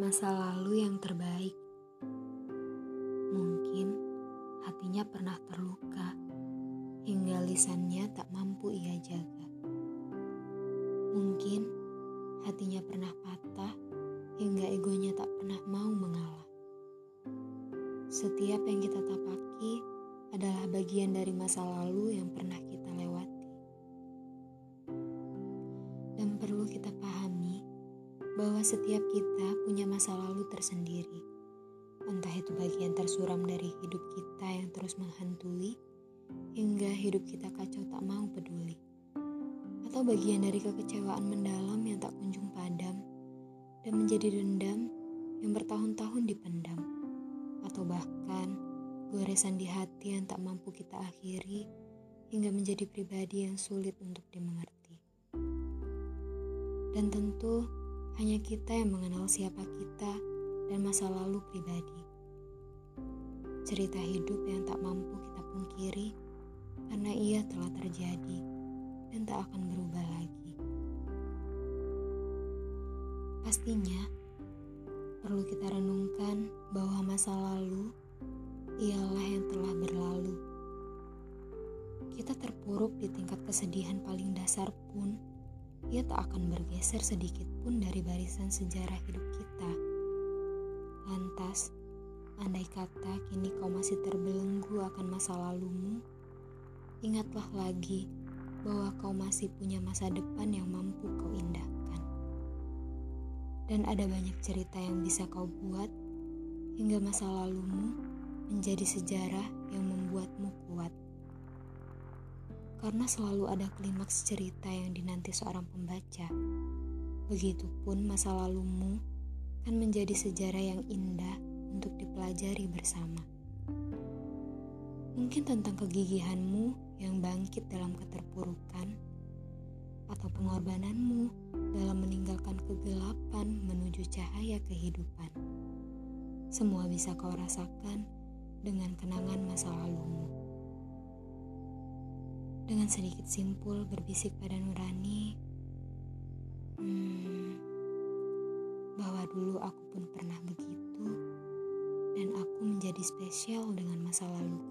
masa lalu yang terbaik. Mungkin hatinya pernah terluka hingga lisannya tak mampu ia jaga. Mungkin hatinya pernah patah hingga egonya tak pernah mau mengalah. Setiap yang kita tapaki adalah bagian dari masa lalu yang pernah kita lewati. Dan perlu kita pahami bahwa setiap kita punya masa lalu tersendiri. Entah itu bagian tersuram dari hidup kita yang terus menghantui, hingga hidup kita kacau tak mau peduli. Atau bagian dari kekecewaan mendalam yang tak kunjung padam, dan menjadi dendam yang bertahun-tahun dipendam. Atau bahkan goresan di hati yang tak mampu kita akhiri, hingga menjadi pribadi yang sulit untuk dimengerti. Dan tentu hanya kita yang mengenal siapa kita dan masa lalu pribadi. Cerita hidup yang tak mampu kita pungkiri karena ia telah terjadi dan tak akan berubah lagi. Pastinya perlu kita renungkan bahwa masa lalu ialah yang telah berlalu. Kita terpuruk di tingkat kesedihan paling dasar pun ia tak akan bergeser sedikit pun dari barisan sejarah hidup kita. Lantas, andai kata kini kau masih terbelenggu akan masa lalumu, ingatlah lagi bahwa kau masih punya masa depan yang mampu kau indahkan. Dan ada banyak cerita yang bisa kau buat hingga masa lalumu menjadi sejarah yang membuatmu kuat karena selalu ada klimaks cerita yang dinanti seorang pembaca. Begitupun masa lalumu kan menjadi sejarah yang indah untuk dipelajari bersama. Mungkin tentang kegigihanmu yang bangkit dalam keterpurukan, atau pengorbananmu dalam meninggalkan kegelapan menuju cahaya kehidupan. Semua bisa kau rasakan dengan kenangan masa lalumu. Dengan sedikit simpul berbisik pada Nurani, hmm, bahwa dulu aku pun pernah begitu, dan aku menjadi spesial dengan masa itu.